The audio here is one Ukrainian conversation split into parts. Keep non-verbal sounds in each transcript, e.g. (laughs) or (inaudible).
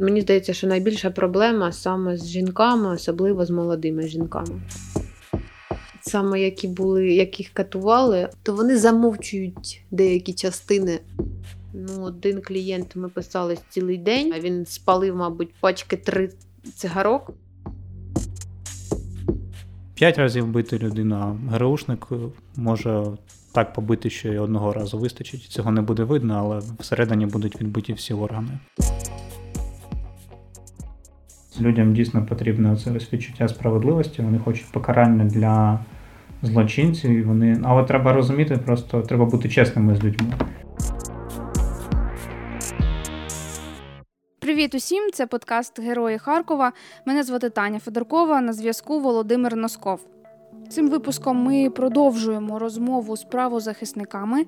Мені здається, що найбільша проблема саме з жінками, особливо з молодими жінками. Саме які були, яких катували, то вони замовчують деякі частини. Ну, Один клієнт ми писали цілий день, а він спалив, мабуть, пачки три цигарок. П'ять разів бити людину, а ГРУшник може так побити, що і одного разу вистачить. Цього не буде видно, але всередині будуть відбиті всі органи. Людям дійсно потрібно це відчуття справедливості, вони хочуть покарання для злочинців, і вони. Але треба розуміти, просто треба бути чесними з людьми. Привіт усім! Це подкаст Герої Харкова. Мене звати Таня Федоркова. На зв'язку Володимир Носков. Цим випуском ми продовжуємо розмову з правозахисниками,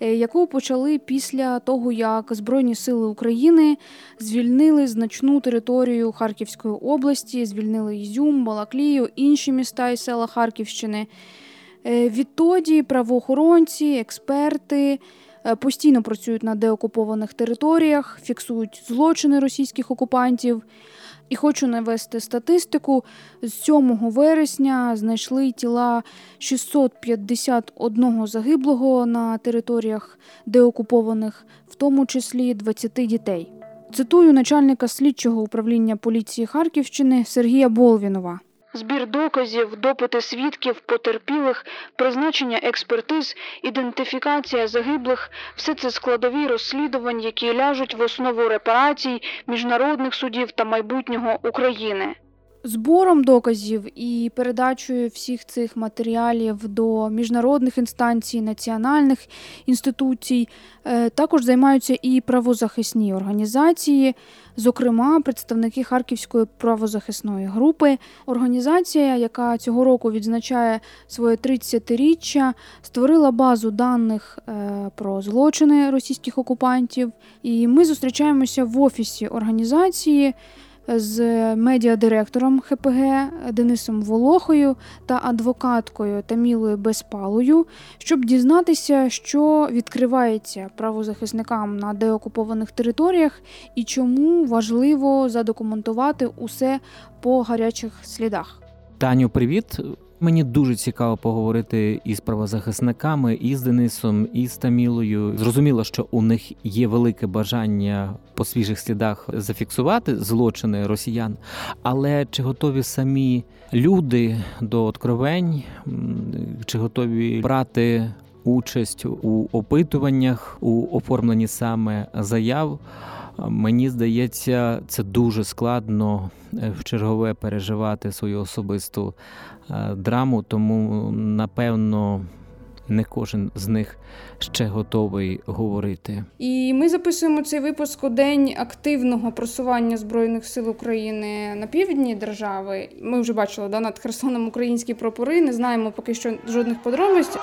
е, яку почали після того, як Збройні сили України звільнили значну територію Харківської області, звільнили Ізюм, Балаклію, інші міста і села Харківщини. Е, відтоді правоохоронці, експерти. Е, постійно працюють на деокупованих територіях, фіксують злочини російських окупантів. І хочу навести статистику: з 7 вересня знайшли тіла 651 загиблого на територіях деокупованих, в тому числі 20 дітей. Цитую начальника слідчого управління поліції Харківщини Сергія Болвінова збір доказів, допити свідків, потерпілих, призначення експертиз, ідентифікація загиблих все це складові розслідувань, які ляжуть в основу репарацій, міжнародних судів та майбутнього України. Збором доказів і передачею всіх цих матеріалів до міжнародних інстанцій, національних інституцій е, також займаються і правозахисні організації, зокрема представники Харківської правозахисної групи. Організація, яка цього року відзначає своє 30-річчя, створила базу даних е, про злочини російських окупантів. І ми зустрічаємося в офісі організації з медіадиректором ХПГ Денисом Волохою та адвокаткою Тамілою Безпалою, щоб дізнатися, що відкривається правозахисникам на деокупованих територіях і чому важливо задокументувати усе по гарячих слідах. Таню, привіт. Мені дуже цікаво поговорити із правозахисниками, і з Денисом, і Тамілою. Зрозуміло, що у них є велике бажання по свіжих слідах зафіксувати злочини росіян, але чи готові самі люди до откровень, чи готові брати участь у опитуваннях, у оформленні саме заяв? Мені здається, це дуже складно е, в чергове переживати свою особисту е, драму, тому напевно. Не кожен з них ще готовий говорити, і ми записуємо цей випуск у день активного просування збройних сил України на півдні держави. Ми вже бачили да, над Херсоном українські прапори. Не знаємо поки що жодних подробиць.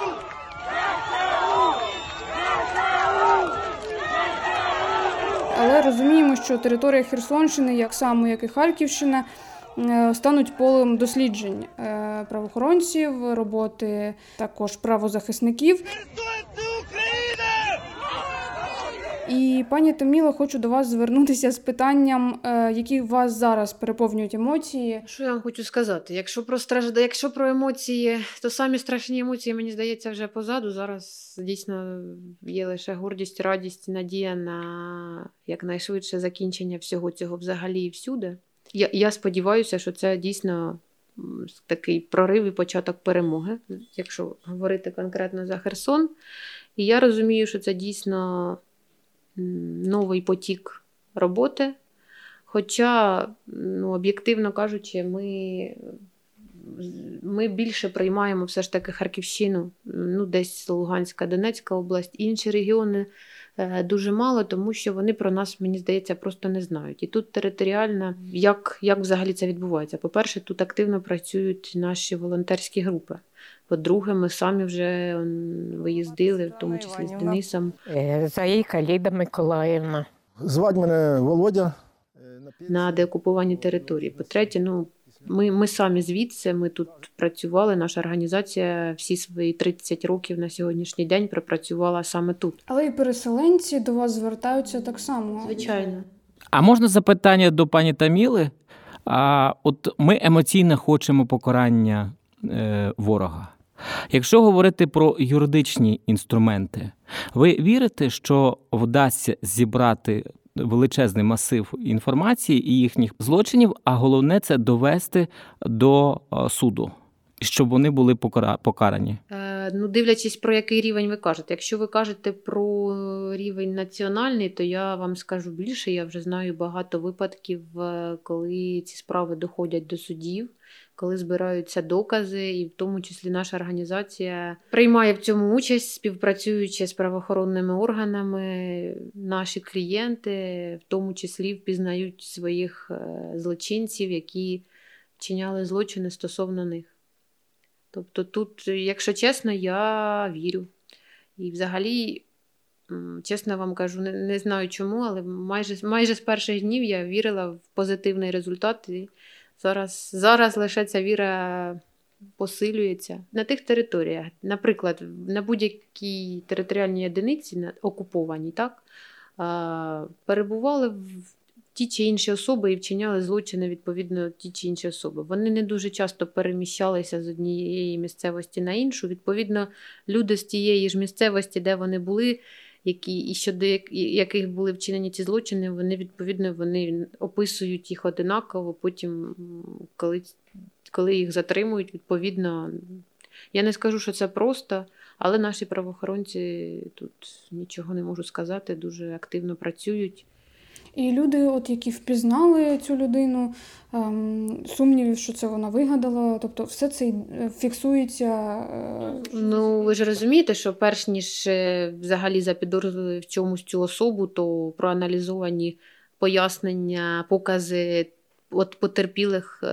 Але розуміємо, що територія Херсонщини, як само, як і Харківщина, е, стануть полем досліджень е, правоохоронців, роботи також правозахисників. І пані Таміло, хочу до вас звернутися з питанням, е, які вас зараз переповнюють емоції. Що я вам хочу сказати? Якщо про стражда, якщо про емоції, то самі страшні емоції, мені здається, вже позаду. Зараз дійсно є лише гордість, радість, надія на якнайшвидше закінчення всього цього взагалі і всюди. Я, Я сподіваюся, що це дійсно. Такий прорив і початок перемоги, якщо говорити конкретно за Херсон. І я розумію, що це дійсно новий потік роботи. Хоча, ну, об'єктивно кажучи, ми ми більше приймаємо все ж таки Харківщину, ну, десь Луганська, Донецька область, інші регіони е, дуже мало, тому що вони про нас, мені здається, просто не знають. І тут територіально, як як взагалі це відбувається? По-перше, тут активно працюють наші волонтерські групи. По-друге, ми самі вже виїздили, в тому числі з Денисом. Е, Заїка Ліда Миколаївна. Звать мене Володя. На деокупованій території. По-третє, ну ми ми самі звідси, ми тут працювали. Наша організація всі свої 30 років на сьогоднішній день пропрацювала саме тут. Але і переселенці до вас звертаються так само. Звичайно. А можна запитання до пані Таміли? А от ми емоційно хочемо покарання е, ворога. Якщо говорити про юридичні інструменти, ви вірите, що вдасться зібрати величезний масив інформації і їхніх злочинів, а головне це довести до е, суду, щоб вони були покарані? Е, Ну, дивлячись, про який рівень ви кажете. Якщо ви кажете про рівень національний, то я вам скажу більше. Я вже знаю багато випадків, е, коли ці справи доходять до судів, коли збираються докази, і в тому числі наша організація приймає в цьому участь, співпрацюючи з правоохоронними органами. Наші клієнти в тому числі впізнають своїх е, злочинців, які вчиняли злочини стосовно них. Тобто тут, якщо чесно, я вірю. І взагалі, чесно вам кажу, не, не знаю чому, але майже, майже з перших днів я вірила в позитивний результат. І зараз, зараз лише ця віра посилюється на тих територіях. Наприклад, на будь-якій територіальній одиниці на- окупованій, так, перебували в ті чи інші особи і вчиняли злочини відповідно ті чи інші особи. Вони не дуже часто переміщалися з однієї місцевості на іншу. Відповідно, люди з тієї ж місцевості, де вони були, які і щодо як- яких були вчинені ці злочини, вони відповідно вони описують їх одинаково. Потім, коли, коли їх затримують, відповідно, я не скажу, що це просто. Але наші правоохоронці тут нічого не можу сказати, дуже активно працюють. І люди, от які впізнали цю людину, ем, сумнівів, що це вона вигадала. Тобто, все це е, фіксується. е, Ну, ви ж розумієте, що перш ніж е, взагалі запідозрили в чомусь цю особу, то проаналізовані пояснення, покази от потерпілих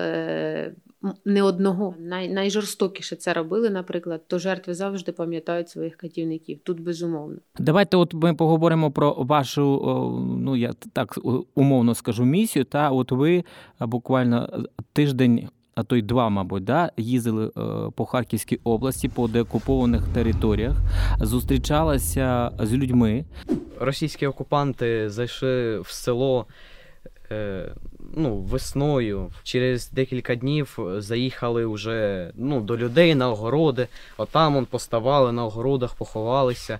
не одного. Най, найжорстокіше це робили, наприклад, то жертви завжди пам'ятають своїх катівників. Тут безумовно. Давайте, от ми поговоримо про вашу, ну я так умовно скажу, місію. Та от ви буквально тиждень, а то й два, мабуть, да, їздили е, по Харківській області, по деокупованих територіях, зустрічалися з людьми. російські окупанти зайшли в село е, ну, весною. Через декілька днів заїхали вже ну, до людей на огороди. Отам он поставали на огородах, поховалися,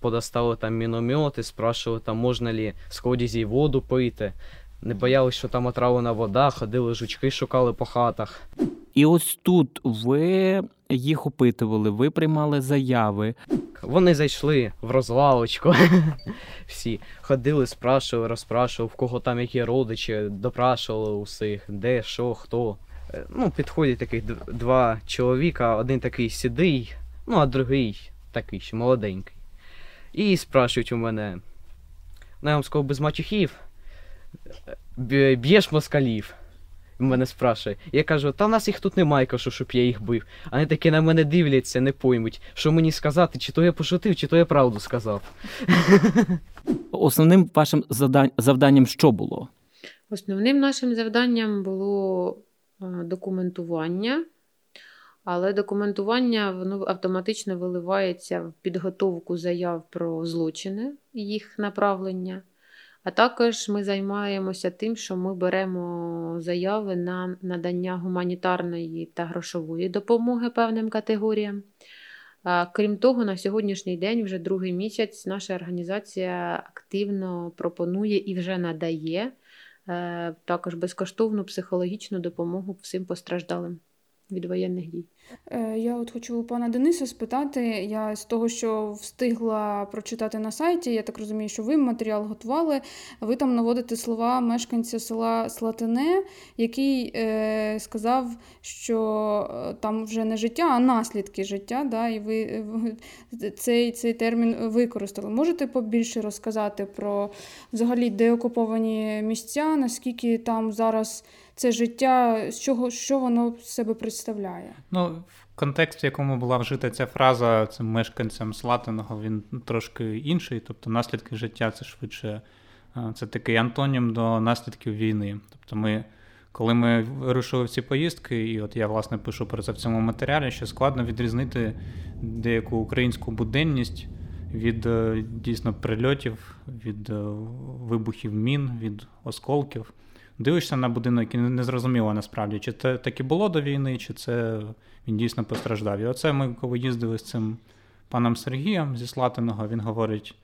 подостали там міномети, спрашували, там можна ли з колодязі воду пити. Не боялись, що там отравлена вода, ходили жучки, шукали по хатах. І ось тут ви їх опитували, ви приймали заяви. Вони зайшли в розвалочку. (laughs) Всі ходили, спрашували, розпрашували, в кого там які родичі, допрашували усіх, де, що, хто. Е, Ну, підходять таких два чоловіка, один такий сідий, ну, а другий такий ще молоденький. І спрашують у мене. Ну, я вам сказав, без матюхів, е, б'єш москалів. Мене спрашує. Я кажу, та в нас їх тут немає, кажу, щоб я їх бив. А Вони такі на мене дивляться, не поймуть, що мені сказати, чи то я пошутив, чи то я правду сказав. (laughs) Основним вашим завданням що було? Основним нашим завданням було е, документування, але документування воно автоматично виливається в підготовку заяв про злочини і їх направлення. А також ми займаємося тим, що ми беремо заяви на надання гуманітарної та грошової допомоги певним категоріям. Крім того, на сьогоднішній день, вже другий місяць, наша організація активно пропонує і вже надає е, також безкоштовну психологічну допомогу всім постраждалим від воєнних дій. Е, Я от хочу у пана Дениса спитати. Я з того, що встигла прочитати на сайті, я так розумію, що ви матеріал готували. Ви там наводите слова мешканця села Слатине, який е, сказав, що е, там вже не життя, а наслідки життя. Да, і ви е, цей, цей термін використали. Можете побільше розказати про взагалі деокуповані місця, наскільки там зараз це життя, з чого що воно себе представляє? Ну, в контексті, в якому була вжита ця фраза цим мешканцям Слатиного, він трошки інший. Тобто наслідки життя це швидше е, це такий антонім до наслідків війни. Тобто, ми, коли ми вирушили в ці поїздки, і от я власне пишу про це в цьому матеріалі, що складно відрізнити деяку українську буденність від е, дійсно прильотів, від е, вибухів мін, від осколків. Дивишся на будинок і не зрозуміло насправді, чи це так і було до війни, чи це він дійсно постраждав. І оце ми, коли їздили з цим паном Сергієм зі Слатиного, він говорить: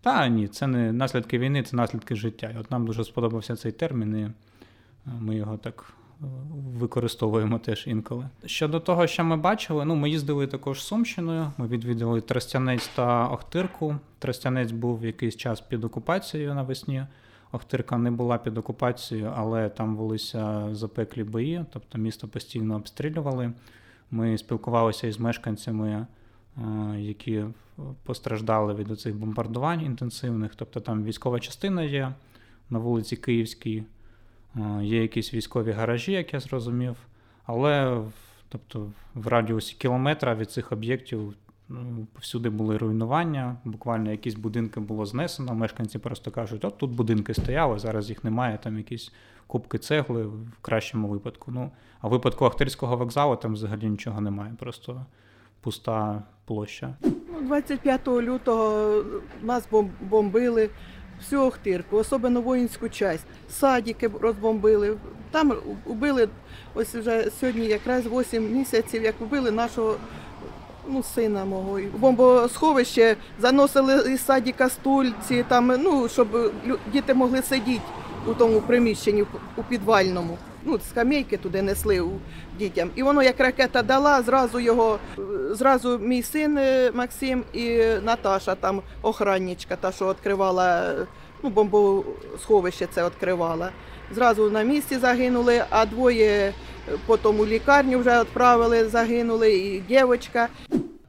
та ні, це не наслідки війни, це наслідки життя. І от нам дуже сподобався цей термін, і ми його так використовуємо теж інколи. Щодо того, що ми бачили, ну ми їздили також Сумщиною. Ми відвідали Тростянець та Охтирку. Тростянець був якийсь час під окупацією навесні. Охтирка не була під окупацією, але там велися запеклі бої, тобто місто постійно обстрілювали. Ми спілкувалися із мешканцями, які постраждали від цих бомбардувань інтенсивних. Тобто там військова частина є на вулиці Київській. Є якісь військові гаражі, як я зрозумів, але тобто, в радіусі кілометра від цих об'єктів ну, повсюди були руйнування, буквально якісь будинки було знесено. Мешканці просто кажуть, от тут будинки стояли, зараз їх немає, там якісь кубки цегли в кращому випадку. Ну, А в випадку Ахтирського вокзалу там взагалі нічого немає, просто пуста площа. 25 ну, лютого нас бомбили всю Охтирку, особливо воїнську часть, садики розбомбили. Там убили ось вже сьогодні якраз 8 місяців, як вбили нашого ну, сина мого. Бомбосховище заносили із садика стульці, там, ну, щоб діти могли сидіти у тому приміщенні у підвальному. Ну, скамейки туди несли дітям. І воно як ракета дала, зразу його, зразу мій син е, Максим і Наташа, там охранничка, та що відкривала, ну, бомбосховище це відкривала. Зразу на місці загинули, а двоє е, потім у лікарню вже відправили, загинули, і дівчинка.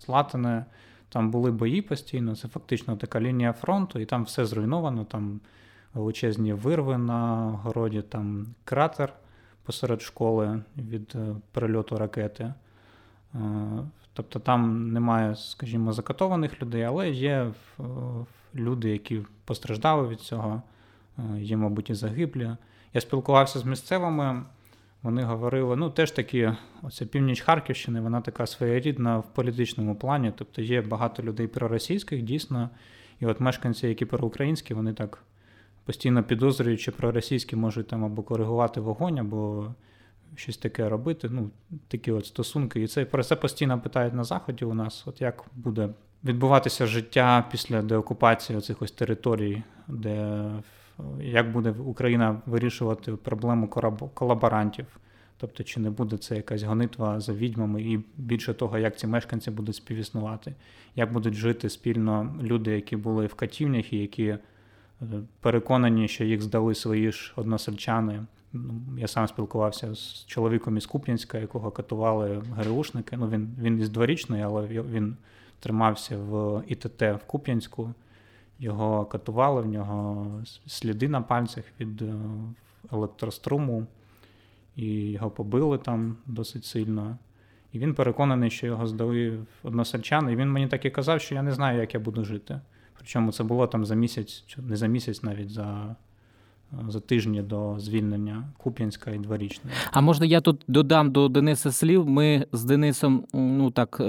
Златане, там були бої постійно, це фактично така лінія фронту, і там все зруйновано. Там величезні вирви на городі, там кратер посеред школи від е, перельоту ракети. Е, тобто там немає, скажімо, закатованих людей, але є люди, які постраждали від цього, є, мабуть, і загиблі. Я спілкувався з місцевими, вони говорили, ну теж таки, оця північ Харківщини, вона така своєрідна в політичному плані. Тобто є багато людей проросійських, дійсно, і от мешканці, які проукраїнські, вони так постійно підозрюють, що проросійські можуть там або коригувати вогонь, або щось таке робити. Ну, такі от стосунки. І це про це постійно питають на Заході у нас, от як буде відбуватися життя після деокупації цих ось територій, де як буде Україна вирішувати проблему колаборантів. Тобто, чи не буде це якась гонитва за відьмами, і більше того, як ці мешканці будуть співіснувати, як будуть жити спільно люди, які були в катівнях і які переконані, що їх здали свої ж односельчани. Ну, я сам спілкувався з чоловіком із Куп'янська, якого катували ГРУшники. Ну, Він він із дворічної, але він тримався в ІТТ в Куп'янську. Його катували, в нього сліди на пальцях від е, електроструму, і його побили там досить сильно. І він переконаний, що його здали односельчани. І він мені так і казав, що я не знаю, як я буду жити. Причому це було там за місяць, не за місяць, навіть за за тижні до звільнення Куп'янська і дворічної. А можна я тут додам до Дениса слів? Ми з Денисом ну так е,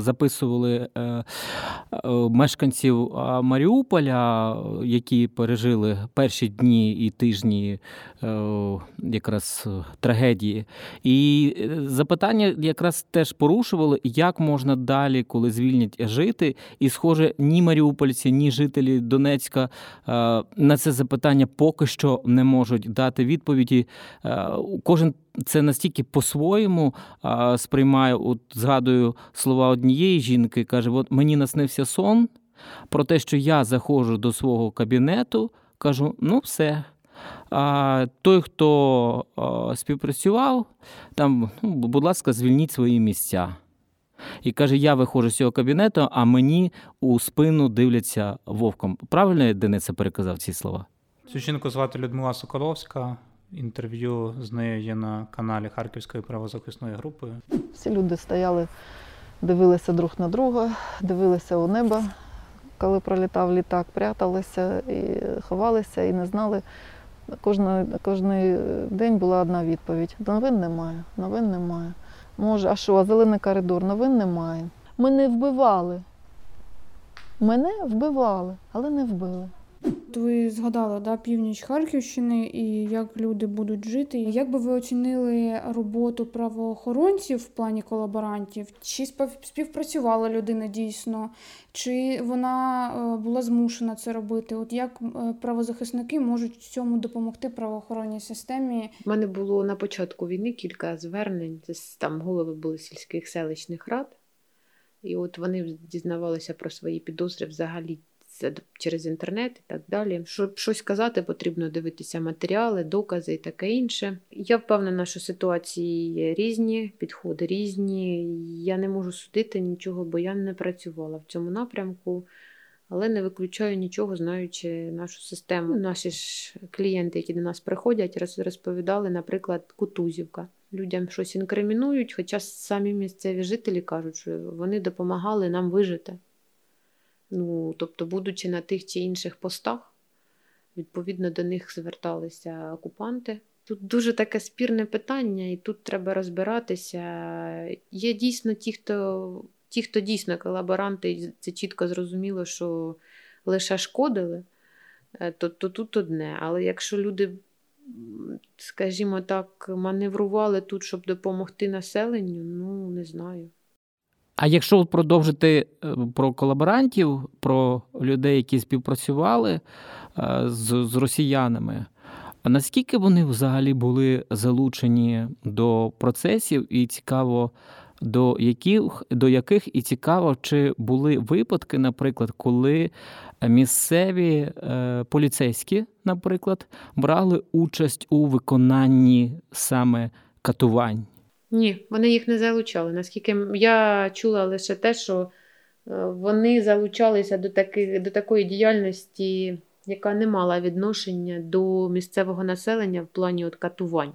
записували е, е, мешканців Маріуполя, які пережили перші дні і тижні якраз трагедії. І запитання якраз теж порушували, як можна далі, коли звільнять жити. І, схоже, ні маріупольці, ні жителі Донецька на це запитання поки що не можуть дати відповіді. Е, кожен це настільки по-своєму сприймає. От згадую слова однієї жінки, каже: От мені наснився сон про те, що я заходжу до свого кабінету, кажу: ну все. А той, хто співпрацював, там, ну, будь ласка, звільніть свої місця. І каже: я виходжу з цього кабінету, а мені у спину дивляться вовком. Правильно я Дениса переказав ці слова? Цю жінку звати Людмила Соколовська. Інтерв'ю з нею є на каналі Харківської правозахисної групи. Всі люди стояли, дивилися друг на друга, дивилися у небо, коли пролітав літак, пряталися і ховалися, і не знали. Кожний, кожний день була одна відповідь: новин немає, новин немає. Може, а що, а зелений коридор, новин немає. Ми не вбивали. Мене вбивали, але не вбили. Ви згадали да, північ Харківщини і як люди будуть жити. Як би ви оцінили роботу правоохоронців в плані колаборантів? Чи спів- співпрацювала людина дійсно, чи вона е, була змушена це робити? От як е, правозахисники можуть цьому допомогти правоохоронній системі? У мене було на початку війни кілька звернень. Там голови були сільських селищних рад, і от вони дізнавалися про свої підозри взагалі через інтернет і так далі. Щоб щось казати, потрібно дивитися матеріали, докази і таке інше. Я впевнена, що ситуації є різні, підходи різні. Я не можу судити нічого, бо я не працювала в цьому напрямку. Але не виключаю нічого, знаючи нашу систему. Наші ж клієнти, які до нас приходять, розповідали, наприклад, Кутузівка. Людям щось інкримінують, хоча самі місцеві жителі кажуть, що вони допомагали нам вижити. Ну, тобто, будучи на тих чи інших постах, відповідно до них зверталися окупанти. Тут дуже таке спірне питання, і тут треба розбиратися. Є дійсно ті, хто, ті, хто дійсно колаборанти, це чітко зрозуміло, що лише шкодили, е, то, то тут одне. Але якщо люди, скажімо так, маневрували тут, щоб допомогти населенню, ну не знаю. А якщо продовжити е, про колаборантів, про людей, які співпрацювали е, з, з росіянами, наскільки вони взагалі були залучені до процесів, і цікаво, до яких, до яких і цікаво, чи були випадки, наприклад, коли місцеві е, поліцейські, наприклад, брали участь у виконанні саме катувань? Ні, вони їх не залучали. Наскільки я чула лише те, що е, вони залучалися до, таких, до такої діяльності, яка не мала відношення до місцевого населення в плані от катувань.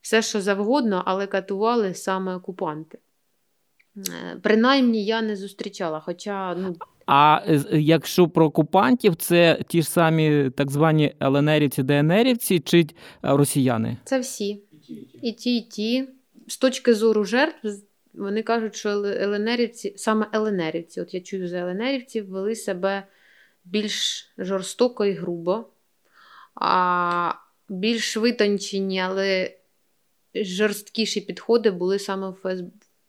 Все, що завгодно, але катували саме окупанти. Е, Принаймні я не зустрічала, хоча ну, А якщо про окупантів, це ті ж самі так звані ЛНРівці, ДНРівці чи е, росіяни? Це всі. І ті, і ті. З точки зору жертв, вони кажуть, що ел- ЛНРівці, саме ЛНРівці, от я чую за ЛНРівців, вели себе більш жорстоко і грубо, а більш витончені, але жорсткіші підходи були саме у ФС...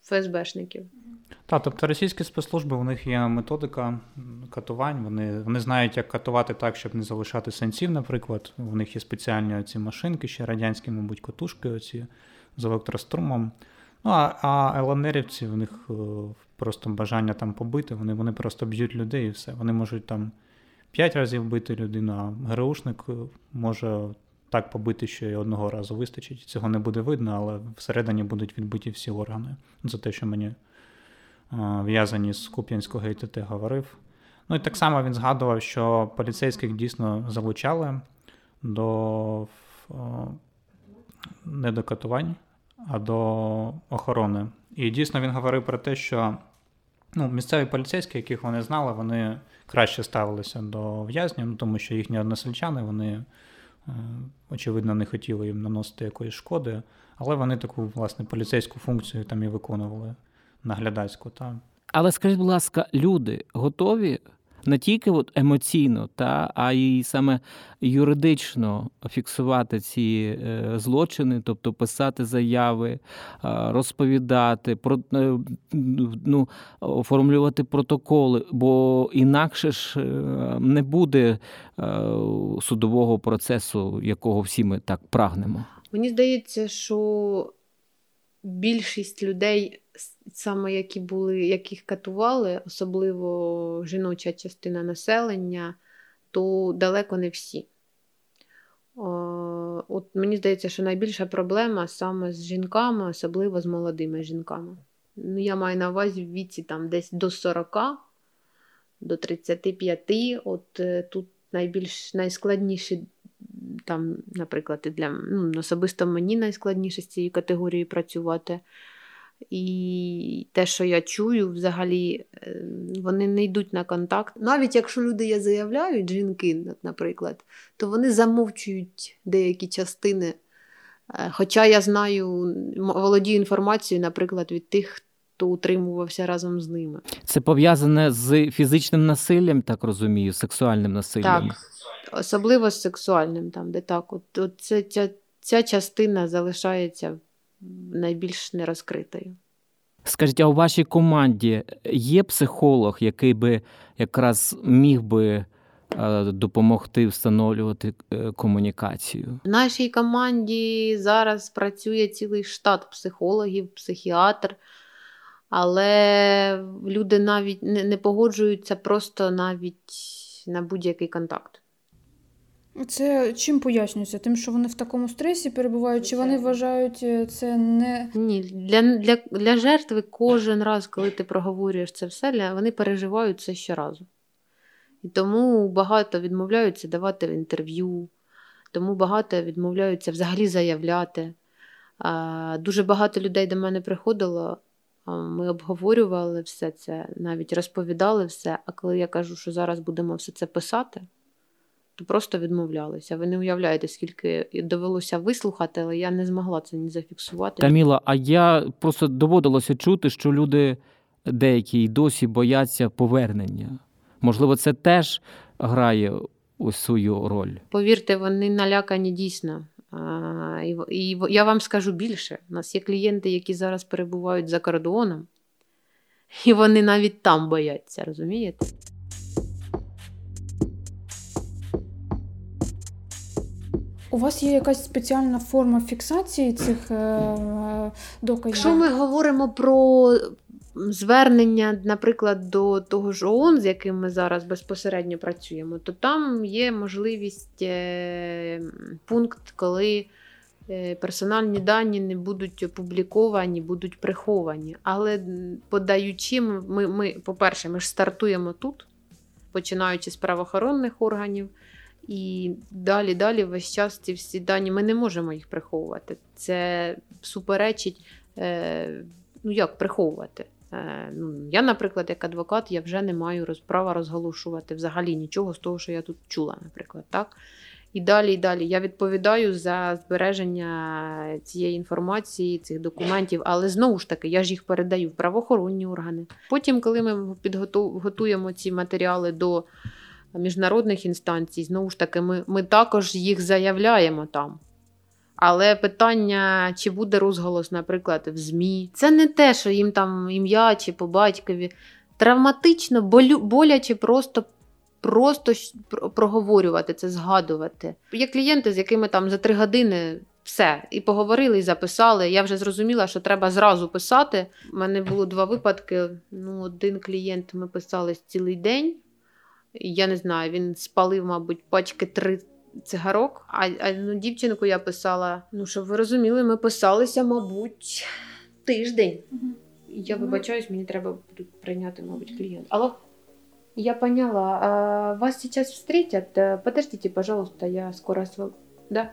ФСБшників. Так, тобто російські спецслужби, у них є методика катувань. Вони, вони знають, як катувати так, щоб не залишати сенсів, наприклад. У них є спеціальні ці машинки, ще радянські, мабуть, котушки оці з електрострумом. Ну, а, а ЛНРівці, у них е, просто бажання там побити, вони, вони просто б'ють людей і все. Вони можуть там п'ять разів бити людину, а ГРУшник е, може так побити, що і одного разу вистачить. Цього не буде видно, але всередині будуть відбиті всі органи. За те, що мені а, в'язані з Куп'янського ІТТ говорив. Ну і так само він згадував, що поліцейських дійсно залучали до ф- а до охорони. І дійсно він говорив про те, що ну, місцеві поліцейські, яких вони знали, вони краще ставилися до в'язнів, ну, тому що їхні односельчани, вони, е, очевидно, не хотіли їм наносити якоїсь шкоди, але вони таку, власне, поліцейську функцію там і виконували наглядацьку. Та. Але скажіть, будь ласка, люди готові не тільки от емоційно, та, а й саме юридично фіксувати ці е, злочини, тобто писати заяви, е, розповідати, е, ну, оформлювати протоколи, бо інакше ж не буде судового процесу, якого всі ми так прагнемо. Мені здається, що більшість людей, саме які були, яких катували, особливо жіноча частина населення, то далеко не всі. От мені здається, що найбільша проблема саме з жінками, особливо з молодими жінками. Ну, я маю на увазі в віці там десь до 40, до 35. От е, тут найбільш найскладніші там, наприклад, для ну, особисто мені найскладніше з цією категорією працювати. І те, що я чую, взагалі е, вони не йдуть на контакт. Навіть якщо люди я заявляють, жінки, наприклад, то вони замовчують деякі частини. Е, Хоча я знаю, володію інформацією, наприклад, від тих, хто утримувався разом з ними. Це пов'язане з фізичним насиллям, так розумію, сексуальним насиллям. Так, особливо з сексуальним, там, де так. От, от це, ця, ця частина залишається найбільш нерозкритою. Скажіть, а у вашій команді є психолог, який би якраз міг би е, допомогти встановлювати е, комунікацію? В нашій команді зараз працює цілий штат психологів, психіатр, але люди навіть не, не погоджуються просто навіть на будь-який контакт. Це чим пояснюється? Тим, що вони в такому стресі перебувають, чи вони вважають е, це не Ні, для, для, для жертви кожен раз, коли ти проговорюєш це все, вони переживають це щоразу. І тому багато відмовляються давати інтерв'ю, тому багато відмовляються взагалі заявляти. Дуже багато людей до мене приходило, ми обговорювали все це, навіть розповідали все. А коли я кажу, що зараз будемо все це писати, то просто відмовлялися. Ви не уявляєте, скільки довелося вислухати, але я не змогла це ні зафіксувати. Таміла, а я просто доводилося чути, що люди деякі й досі бояться повернення. Можливо, це теж грає ось свою роль. Повірте, вони налякані дійсно. А, і, і я вам скажу більше: у нас є клієнти, які зараз перебувають за кордоном, і вони навіть там бояться, розумієте? У вас є якась спеціальна форма фіксації цих е, е, доказів? Якщо ми говоримо про звернення, наприклад, до того ж ООН, з яким ми зараз безпосередньо працюємо, то там є можливість е, пункт, коли персональні дані не будуть опубліковані, будуть приховані. Але подаючи, ми, ми, по-перше, ми ж стартуємо тут, починаючи з правоохоронних органів. І далі, далі весь час ці всі дані ми не можемо їх приховувати. Це суперечить, е, ну як приховувати. Е, ну, я, наприклад, як адвокат, я вже не маю права розголошувати взагалі нічого з того, що я тут чула, наприклад. так? І далі, і далі. Я відповідаю за збереження цієї інформації, цих документів, але знову ж таки, я ж їх передаю в правоохоронні органи. Потім, коли ми підготу- готуємо ці матеріали до міжнародних інстанцій, знову ж таки, ми, ми також їх заявляємо там. Але питання, чи буде розголос, наприклад, в ЗМІ, це не те, що їм там ім'я чи по батькові. Травматично, болю, боляче просто, просто проговорювати це, згадувати. Є клієнти, з якими там за три години все, і поговорили, і записали. Я вже зрозуміла, що треба зразу писати. У мене було два випадки. Ну, один клієнт ми писали цілий день. Я не знаю, він спалив, мабуть, пачки три цигарок. А, а ну, дівчинку я писала. Ну, щоб ви розуміли, ми писалися, мабуть, тиждень. Я вибачаюсь, мені треба прийняти, мабуть, клієнт. Алло? Я поняла. А, вас сейчас встретят. Э, Подождите, пожалуйста, я скоро с. Да?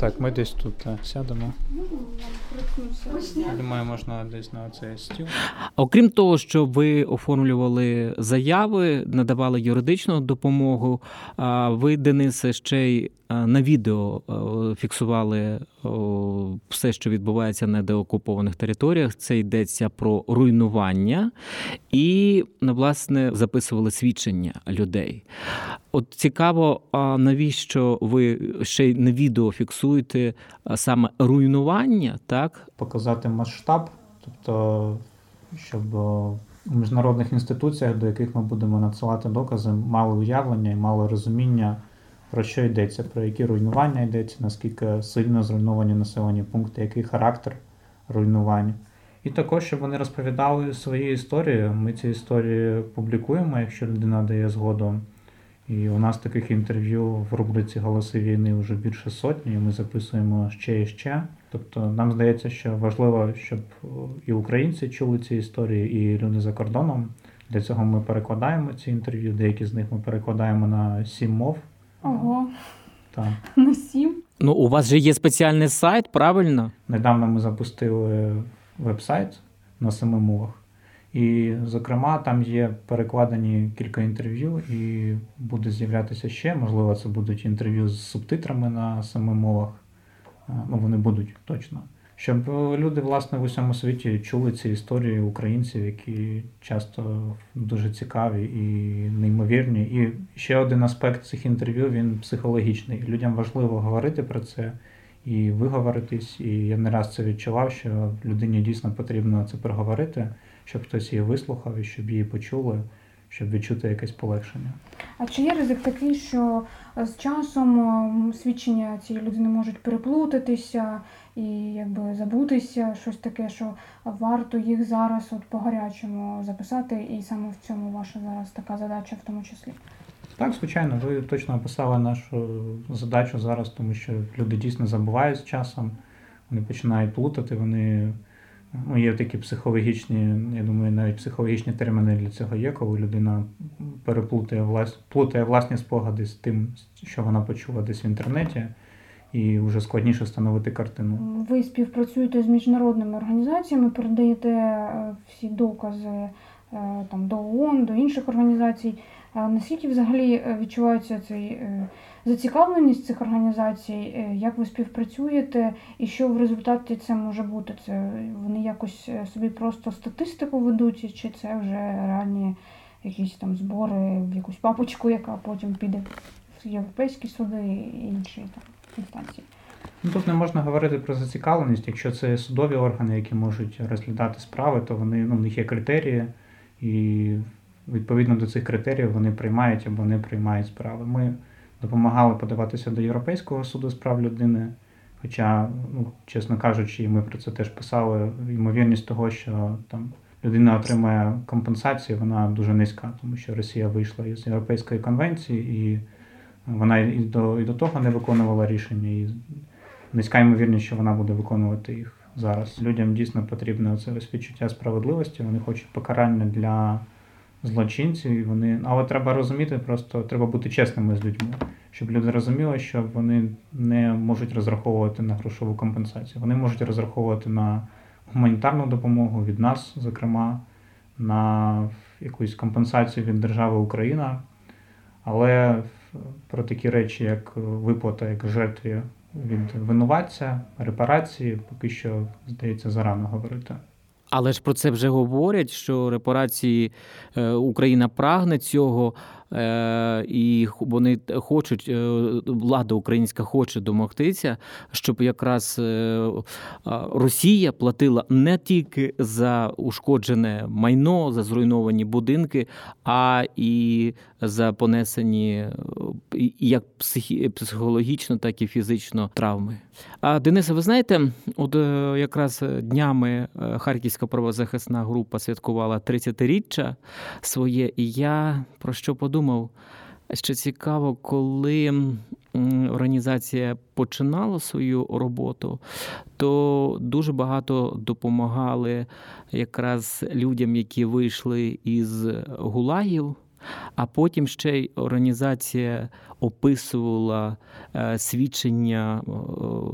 Так, ми десь тут е, сядемо. Думаю, можна десь на цей стіл. Окрім того, що ви оформлювали заяви, надавали юридичну допомогу, ви, Денисе, ще й на відео фіксували все, що відбувається на деокупованих територіях. Це йдеться про руйнування, і власне записували свідчення людей. От цікаво, а навіщо ви ще й на відео фіксуєте саме руйнування, так? Показати масштаб, тобто, щоб у міжнародних інституціях, до яких ми будемо надсилати докази, мали уявлення і мали розуміння, про що йдеться, про які руйнування йдеться, наскільки сильно зруйновані населені пункти, який характер руйнувань. І також, щоб вони розповідали свої історії. Ми ці історії публікуємо, якщо людина дає згоду. І у нас таких інтерв'ю в рубриці Голоси війни вже більше сотні, і ми записуємо ще і ще. Тобто нам здається, що важливо, щоб і українці чули ці історії, і люди за кордоном. Для цього ми перекладаємо ці інтерв'ю. Деякі з них ми перекладаємо на сім мов. Ого, Так. (laughs) на сім. Ну, у вас же є спеціальний сайт, правильно? Недавно ми запустили веб-сайт на семи мовах. І, зокрема, там є перекладені кілька інтерв'ю, і буде з'являтися ще. Можливо, це будуть інтерв'ю з субтитрами на семи мовах. ну вони будуть точно. Щоб люди, власне, в усьому світі чули ці історії українців, які часто дуже цікаві і неймовірні. І ще один аспект цих інтерв'ю він психологічний. Людям важливо говорити про це і виговоритись. І я не раз це відчував, що людині дійсно потрібно це проговорити, щоб хтось її вислухав і щоб її почули, щоб відчути якесь полегшення. А чи є ризик такий, що з часом свідчення цієї людини можуть переплутатися і якби забутися, щось таке, що варто їх зараз от по гарячому записати, і саме в цьому ваша зараз така задача в тому числі? Так, звичайно, ви точно описали нашу задачу зараз, тому що люди дійсно забувають з часом, вони починають плутати, вони ну, є такі психологічні, я думаю, навіть психологічні терміни для цього є, коли людина переплутає влас... плутає власні спогади з тим, що вона почула десь в інтернеті, і вже складніше встановити картину. Ви співпрацюєте з міжнародними організаціями, передаєте всі докази там до ООН, до інших організацій. А Наскільки взагалі відчувається цей зацікавленість цих організацій? Як ви співпрацюєте, і що в результаті це може бути? Це вони якось собі просто статистику ведуть, чи це вже реальні якісь там збори в якусь папочку, яка потім піде в європейські суди і інші там інстанції? Ну, Тут не можна говорити про зацікавленість. Якщо це судові органи, які можуть розглядати справи, то вони ну, в них є критерії, і відповідно до цих критеріїв вони приймають або не приймають справи. Ми допомагали подаватися до Європейського суду з прав людини. Хоча, ну, чесно кажучи, ми про це теж писали, ймовірність того, що там людина отримає компенсацію, вона дуже низька, тому що Росія вийшла із Європейської конвенції, і вона і до, і до того не виконувала рішення. І низька ймовірність, що вона буде виконувати їх зараз. Людям дійсно потрібне це відчуття справедливості, вони хочуть покарання для злочинців. Вони, але треба розуміти, просто треба бути чесними з людьми, щоб люди розуміли, що вони не можуть розраховувати на грошову компенсацію. Вони можуть розраховувати на гуманітарну допомогу від нас, зокрема, на якусь компенсацію від держави Україна. Але про такі речі, як виплата, як жертві від винуватця, репарації, поки що здається зарано говорити. Але ж про це вже говорять, що репарації Україна прагне цього, і вони хочуть, влада українська хоче домогтися, щоб якраз Росія платила не тільки за ушкоджене майно, за зруйновані будинки, а і за понесені як психологічно, так і фізично травми. А Денисе, ви знаєте, от якраз днями Харківська правозахисна група святкувала 30-річчя своє, і я про що подумав? Що цікаво, коли організація починала свою роботу, то дуже багато допомагали якраз людям, які вийшли із гулагів. А потім ще й організація описувала свідчення,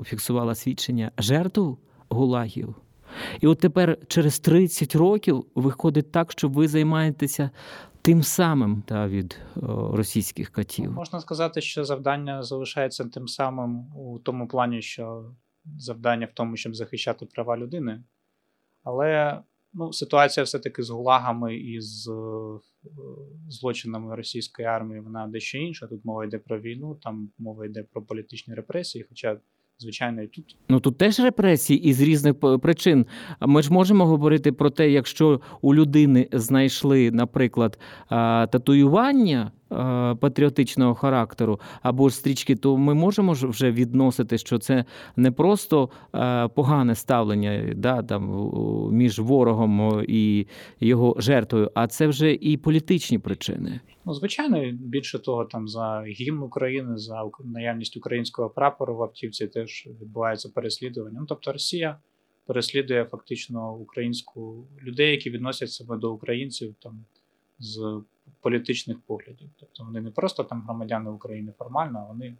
фіксувала свідчення жертв гулагів. І от тепер через 30 років виходить так, що ви займаєтеся тим самим та від російських катів. Можна сказати, що завдання залишається тим самим у тому плані, що завдання в тому, щоб захищати права людини. Але ну, ситуація все-таки з гулагами і з злочинами російської армії, вона дещо інша. Тут мова йде про війну, там мова йде про політичні репресії. Хоча звичайно, і тут. Ну тут теж репресії із різних причин. Ми ж можемо говорити про те, якщо у людини знайшли, наприклад, татуювання патріотичного характеру або ж стрічки, то ми можемо вже відносити, що це не просто погане ставлення да, там, між ворогом і його жертвою, а це вже і політичні причини. Ну, звичайно, більше того, там за гімн України, за наявність українського прапору в автівці теж відбувається переслідування. Ну, тобто Росія переслідує фактично українську людей, які відносять себе до українців там з політичних поглядів. Тобто вони не просто там громадяни України формально, а вони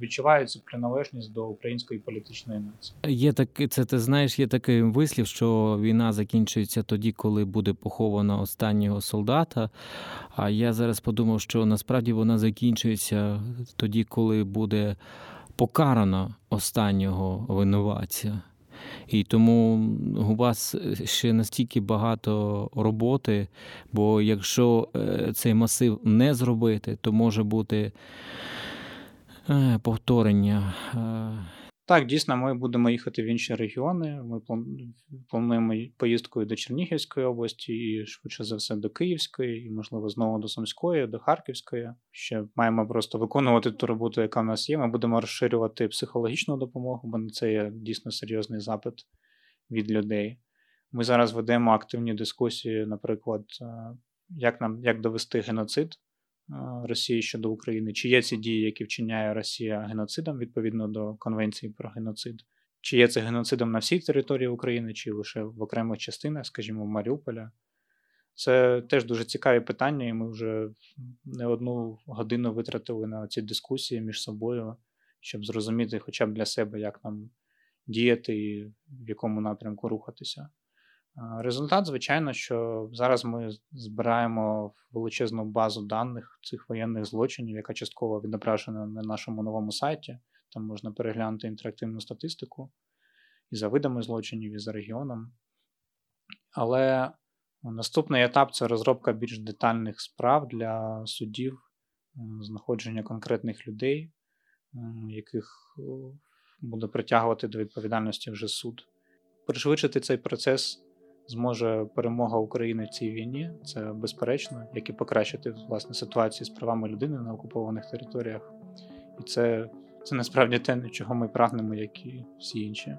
відчувають приналежність до української політичної нації. Є таке, це ти знаєш, є такий вислів, що війна закінчується тоді, коли буде поховано останнього солдата. А я зараз подумав, що насправді вона закінчується тоді, коли буде покарано останнього винуватця. І тому у вас ще настільки багато роботи, бо якщо е, цей масив не зробити, то може бути е, повторення. Так, дійсно, ми будемо їхати в інші регіони. Ми плануємо поїздкою до Чернігівської області, і швидше за все до Київської, і, можливо, знову до Сумської, до Харківської. Ще маємо просто виконувати ту роботу, яка в нас є. Ми будемо розширювати психологічну допомогу, бо це є дійсно серйозний запит від людей. Ми зараз ведемо активні дискусії, наприклад, е, як нам як довести геноцид Росії щодо України, чи є ці дії, які вчиняє Росія геноцидом відповідно до Конвенції про геноцид, чи є це геноцидом на всій території України, чи лише в окремих частинах, скажімо, Маріуполя. Це теж дуже цікаві питання, і ми вже не одну годину витратили на ці дискусії між собою, щоб зрозуміти хоча б для себе, як нам діяти і в якому напрямку рухатися. Результат, звичайно, що зараз ми збираємо величезну базу даних цих воєнних злочинів, яка частково відображена на нашому новому сайті. Там можна переглянути інтерактивну статистику і за видами злочинів, і за регіоном. Але наступний етап це розробка більш детальних справ для судів, знаходження конкретних людей, яких буде притягувати до відповідальності вже суд. Пришвидшити цей процес зможе перемога України в цій війні, це безперечно, як і покращити власне ситуацію з правами людини на окупованих територіях. І це, це насправді те, чого ми прагнемо, як і всі інші.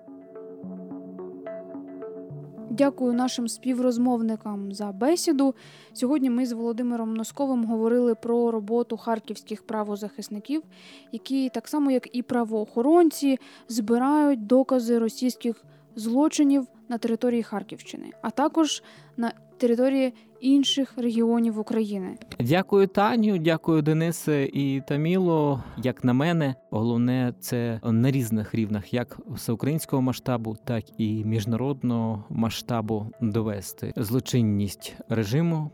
Дякую нашим співрозмовникам за бесіду. Сьогодні ми з Володимиром Носковим говорили про роботу харківських правозахисників, які так само як і правоохоронці збирають докази російських злочинів на території Харківщини, а також на території інших регіонів України. Дякую, Таню, дякую, Денисе і Таміло. Як на мене, головне це на різних рівнях, як всеукраїнського масштабу, так і міжнародного масштабу довести злочинність режиму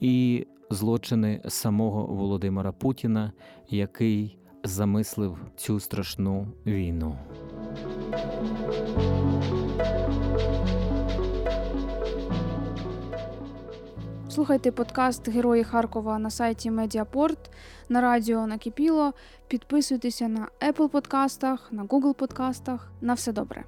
і злочини самого Володимира Путіна, який замислив цю страшну війну. Слухайте подкаст Герої Харкова на сайті Медіапорт, на радіо Накипіло. Підписуйтеся на Apple подкастах, на Google подкастах. На все добре.